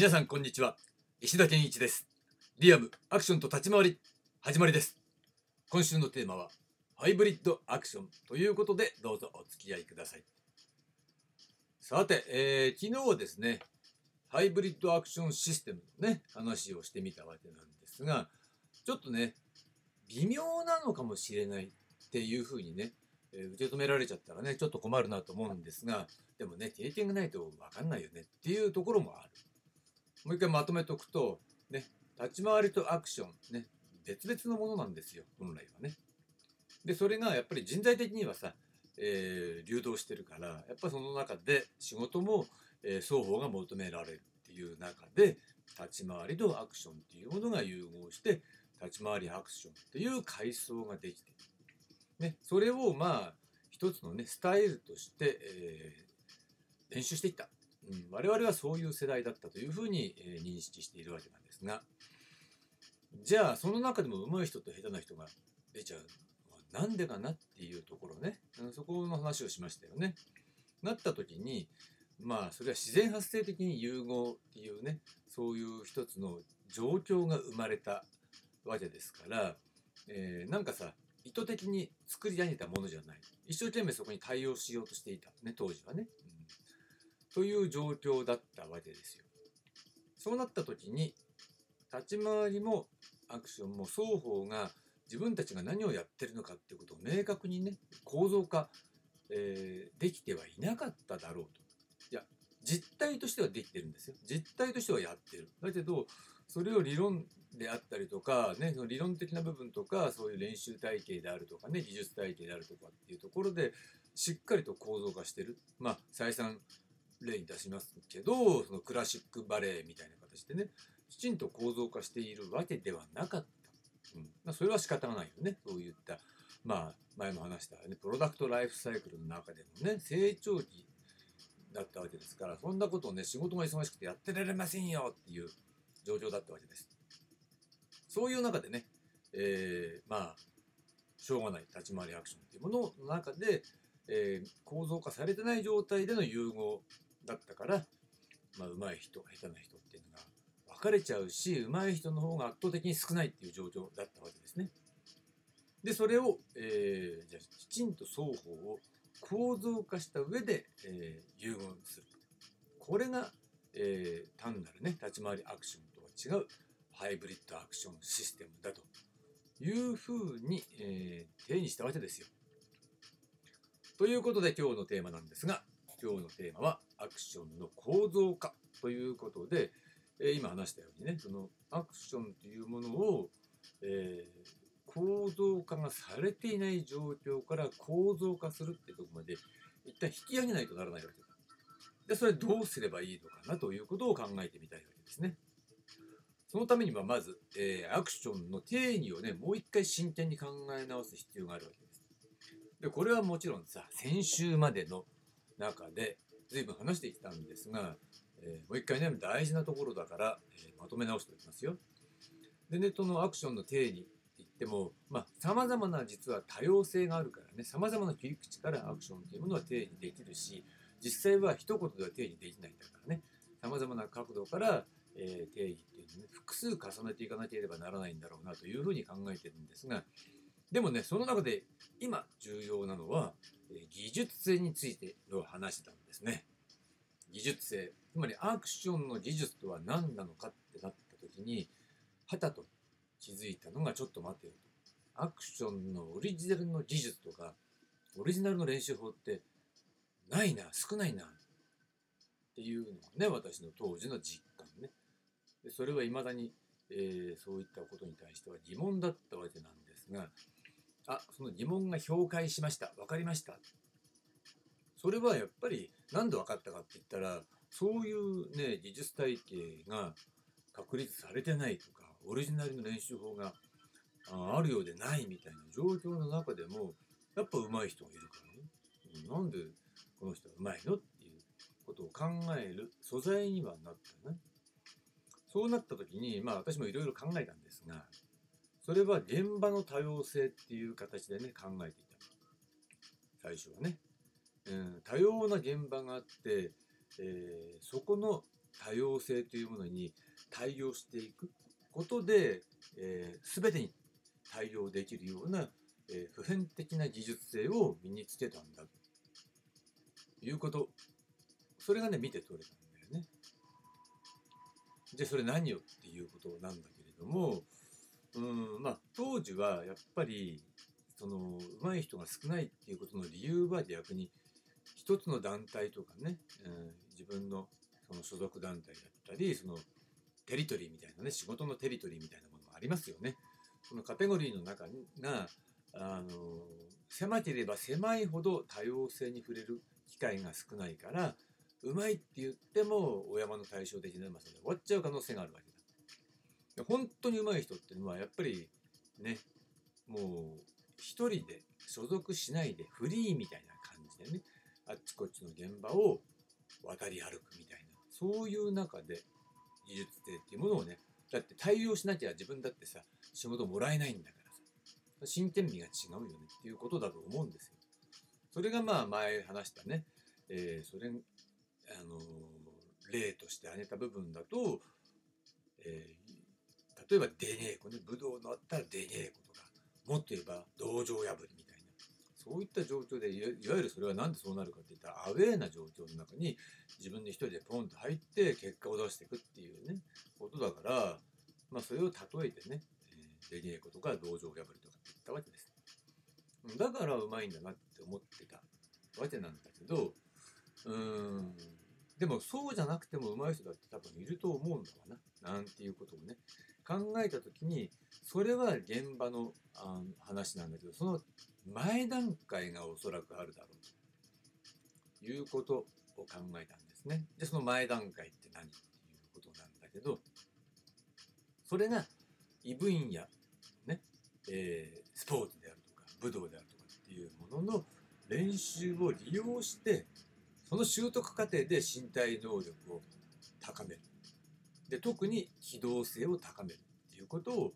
皆さんこんにちは。石田健一です。リアムアクションと立ち回り始まりです。今週のテーマはハイブリッドアクションということでどうぞお付き合いください。さて、えー、昨日はですねハイブリッドアクションシステムのね話をしてみたわけなんですがちょっとね微妙なのかもしれないっていうふうにね、えー、受け止められちゃったらねちょっと困るなと思うんですがでもね経験がないと分かんないよねっていうところもある。もう一回まとめておくとね立ち回りとアクションね別々のものなんですよ本来はね。でそれがやっぱり人材的にはさ、えー、流動してるからやっぱりその中で仕事も、えー、双方が求められるっていう中で立ち回りとアクションっていうものが融合して立ち回りアクションっていう階層ができてね、それをまあ一つのねスタイルとして、えー、練習していった、うん、我々はそういう世代だったというふうに、えー、認識しているわけなんですが。じゃあその中でも上手い人と下手な人が出ちゃうのはなんでかなっていうところね。そこの話をしましたよね。なった時にまあそれは自然発生的に融合っていうねそういう一つの状況が生まれたわけですから、えー、なんかさ意図的に作り上げたものじゃない。一生懸命そこに対応しようとしていたね当時はね、という状況だったわけですよ。そうなった時に立ち回りもアクションも双方が自分たちが何をやってるのかっていうことを明確にね構造化、えー、できてはいなかっただろうと。いや実態としてはできてるんですよ。実態としてはやってる。だけどそれを理論であったりとか、ね、その理論的な部分とかそういう練習体系であるとかね技術体系であるとかっていうところでしっかりと構造化してる。まあ再三例に出しますけどそのクラシックバレエみたいな形でねきちんと構造化しているわけではなかった、うん。まあ、それは仕方がないよね。そういったまあ前も話した、ね、プロダクトライフサイクルの中でもね成長期だったわけですからそんなことをね仕事が忙しくてやってられませんよっていう状況だったわけです。そういう中でね、えー、まあ、しょうがない立ち回りアクションっていうものの中で、えー、構造化されてない状態での融合だったから、まあ、上手い人、下手な人っていうのが分かれちゃうし、上手い人の方が圧倒的に少ないっていう状況だったわけですね。で、それを、えー、じゃきちんと双方を構造化した上で、えー、融合する。これが、えー、単なるね、立ち回りアクションとは違うハイブリッドアクションシステムだというふうに、えー、定義したわけですよ。ということで今日のテーマなんですが今日のテーマはアクションの構造化ということで、え、今話したようにねそのアクションというものを、えー、構造化がされていない状況から構造化するってとこまで一旦引き上げないとならないわけだ。でそれどうすればいいのかなということを考えてみたいわけですね。そのためにはまず、えー、アクションの定義をね、もう一回真剣に考え直す必要があるわけです。で、これはもちろんさ、先週までの中で随分話してきたんですが、えー、もう一回ね、大事なところだから、えー、まとめ直しておきますよ。で、ネットのアクションの定義って言ってもさ、まあ、様々な実は多様性があるからね、様々な切り口からアクションっていうものは定義できるし、実際は一言では定義できないんだからね、様々な角度から、え、定義っていうの、ね、複数重ねていかなければならないんだろうなというふうに考えてるんですがでもねその中で今重要なのは、技術性についての話なんですね。技術性。つまりアクションの技術とは何なのかってなった時にはたと気づいたのがちょっと待てよと。アクションのオリジナルの技術とかオリジナルの練習法ってないな少ないなっていうのがね私の当時の実感ね。でそれはいまだに、えー、そういったことに対しては疑問だったわけなんですがあその疑問が評価しました。分かりました。それはやっぱり何で分かったかって言ったらそういうね技術体系が確立されてないとかオリジナルの練習法があるようでないみたいな状況の中でもやっぱ上手い人がいるからね。なんでこの人は上手いのっていうことを考える素材にはなったねそうなった時に、まあ私もいろいろ考えたんですが、それは現場の多様性っていう形でね、考えていた。最初はね。うん、多様な現場があって、えー、そこの多様性というものに対応していくことで、えー、全てに対応できるような、えー、普遍的な技術性を身につけたんだということそれがね見て取れたんだよね。でそれ何よっていうことなんだけれども当時はやっぱりその上手い人が少ないっていうことの理由は逆に一つの団体とかね、うん、自分のその所属団体だったりそのテリトリーみたいなね仕事のテリトリーみたいなものもありますよね。そのカテゴリーの中があの狭ければ狭いほど多様性に触れる機会が少ないからうまいって言ってもお山の対照的なうまさで終わっちゃう可能性があるわけだ。本当にうまい人っていうのはやっぱりねもう一人で所属しないでフリーみたいな感じでねあっちこっちの現場を渡り歩くみたいなそういう中で技術性っていうものをねだって対応しなきゃ自分だってさ仕事もらえないんだからさ真剣味が違うよねっていうことだと思うんですよ。それがまあ前話したね、えー、それあのー、例として挙げた部分だと、えー、例えば出稽古ね武道のあったら出稽古とかもっと言えば道場破りみたいなそういった状況でいわゆるそれは何でそうなるかっていったらアウェーな状況の中に自分で一人でポンと入って結果を出していくっていうねことだからまあそれを例えてね、えー、出稽古とか道場破りとかって言ったわけです。だからうまいんだなって思ってたわけなんだけどうーんでもそうじゃなくても上手い人だって多分いると思うんだわななんていうことをね考えた時にそれは現場のあ話なんだけどその前段階がおそらくあるだろうということを考えたんですね。でその前段階って何っていうことなんだけどそれが異分野、ねえー、スポーツであるとか武道であるとかっていうものの練習を利用してその習得過程で身体能力を高めるで特に機動性を高めるっていうことを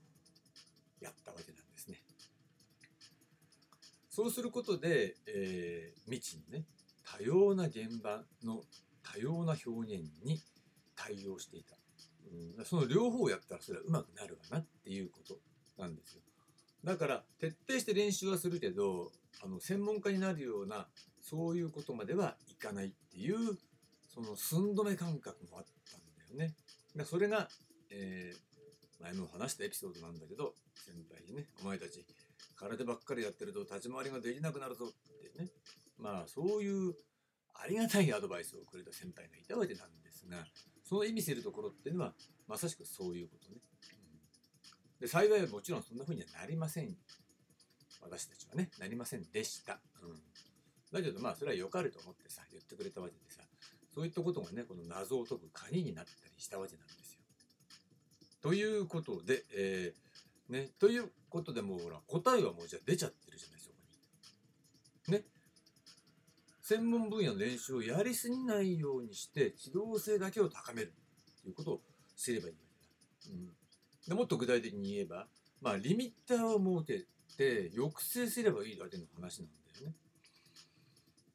やったわけなんですね。そうすることで、えー、未知のね多様な現場の多様な表現に対応していた、うん、その両方をやったらそれはうまくなるわなっていうことなんですよ。だから徹底して練習はするけどあの専門家になるようなそういうことまではいかないっていうその寸止め感覚もあったんだよね。でそれが、えー、前も話したエピソードなんだけど先輩にね「お前たち空手ばっかりやってると立ち回りができなくなるぞ」ってねまあそういうありがたいアドバイスをくれた先輩がいたわけなんですがその意味するところっていうのはまさしくそういうことね。うん、で幸いはもちろんそんな風にはなりません私たちはねなりませんでした。うん、だけどまあそれは良かれと思ってさ言ってくれたわけでさそういったことがね、この謎を解く鍵になったりしたわけなんですよ。ということで、えー、ね、ということでもうほら、答えはもうじゃ出ちゃってるじゃない、そこに。ね。専門分野の練習をやりすぎないようにして、機動性だけを高めるということをすればいいわけだ。うん。でもっと具体的に言えば、まあ、リミッターを設けて、抑制すればいいだけの話なんだよね。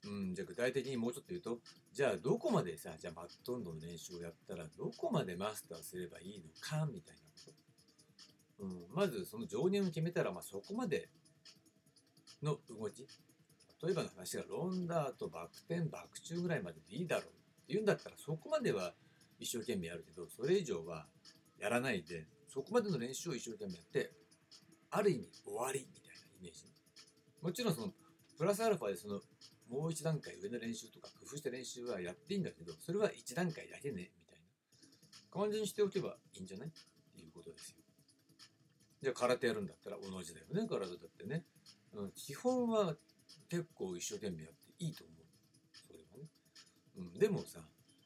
うん、じゃあ具体的にもうちょっと言うと、じゃあどこまでさ、じゃあバットンドの練習をやったらどこまでマスターすればいいのかみたいなこと。うん、まずその上限を決めたら、まあ、そこまでの動き。例えばの話がロンダーとバク転、バク宙ぐらいまででいいだろうって言うんだったらそこまでは一生懸命やるけど、それ以上はやらないで、そこまでの練習を一生懸命やって、ある意味終わりみたいなイメージ。もちろんそのプラスアルファでそのもう一段階上の練習とか工夫した練習はやっていいんだけど、それは一段階だけね、みたいな感じにしておけばいいんじゃない？っていうことですよ。じゃあ空手やるんだったら同じだよね、体だってね。うん、基本は結構一生懸命やっていいと思う。それはね。うん、でもさ、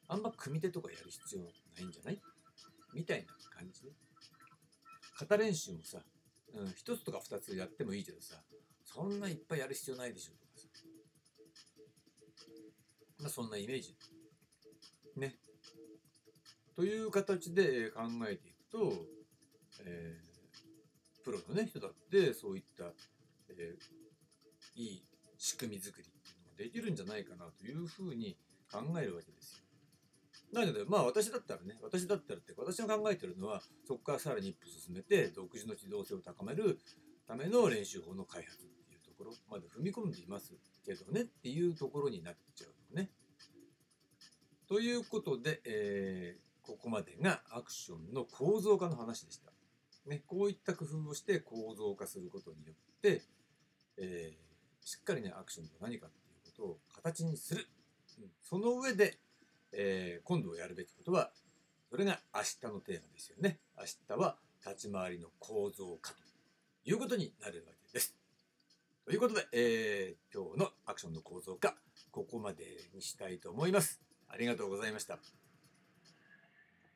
あんま組手とかやる必要ないんじゃない？みたいな感じね。型練習もさ、うん、一つとか二つやってもいいけどさ、そんないっぱいやる必要ないでしょまあ、そんなイメージ。ね。という形で考えていくと、えー、プロの、ね、人だってそういった、えー、いい仕組み作りっていうのができるんじゃないかなというふうに考えるわけですよ。だけどまあ私だったらね私だったらって私が考えてるのはそこからさらに一歩進めて独自の機動性を高めるための練習法の開発っていうところまで踏み込んでいますけどねっていうところになっちゃうね。ということで、えー、ここまでがアクションの構造化の話でした。ね、こういった工夫をして構造化することによって、えー、しっかりねアクションと何かっていうことを形にする。うん、その上でえー、今度やるべきことはそれが明日のテーマですよね明日は立ち回りの構造化ということになるわけですということで、えー、今日のアクションの構造化ここまでにしたいと思います。ありがとうございました。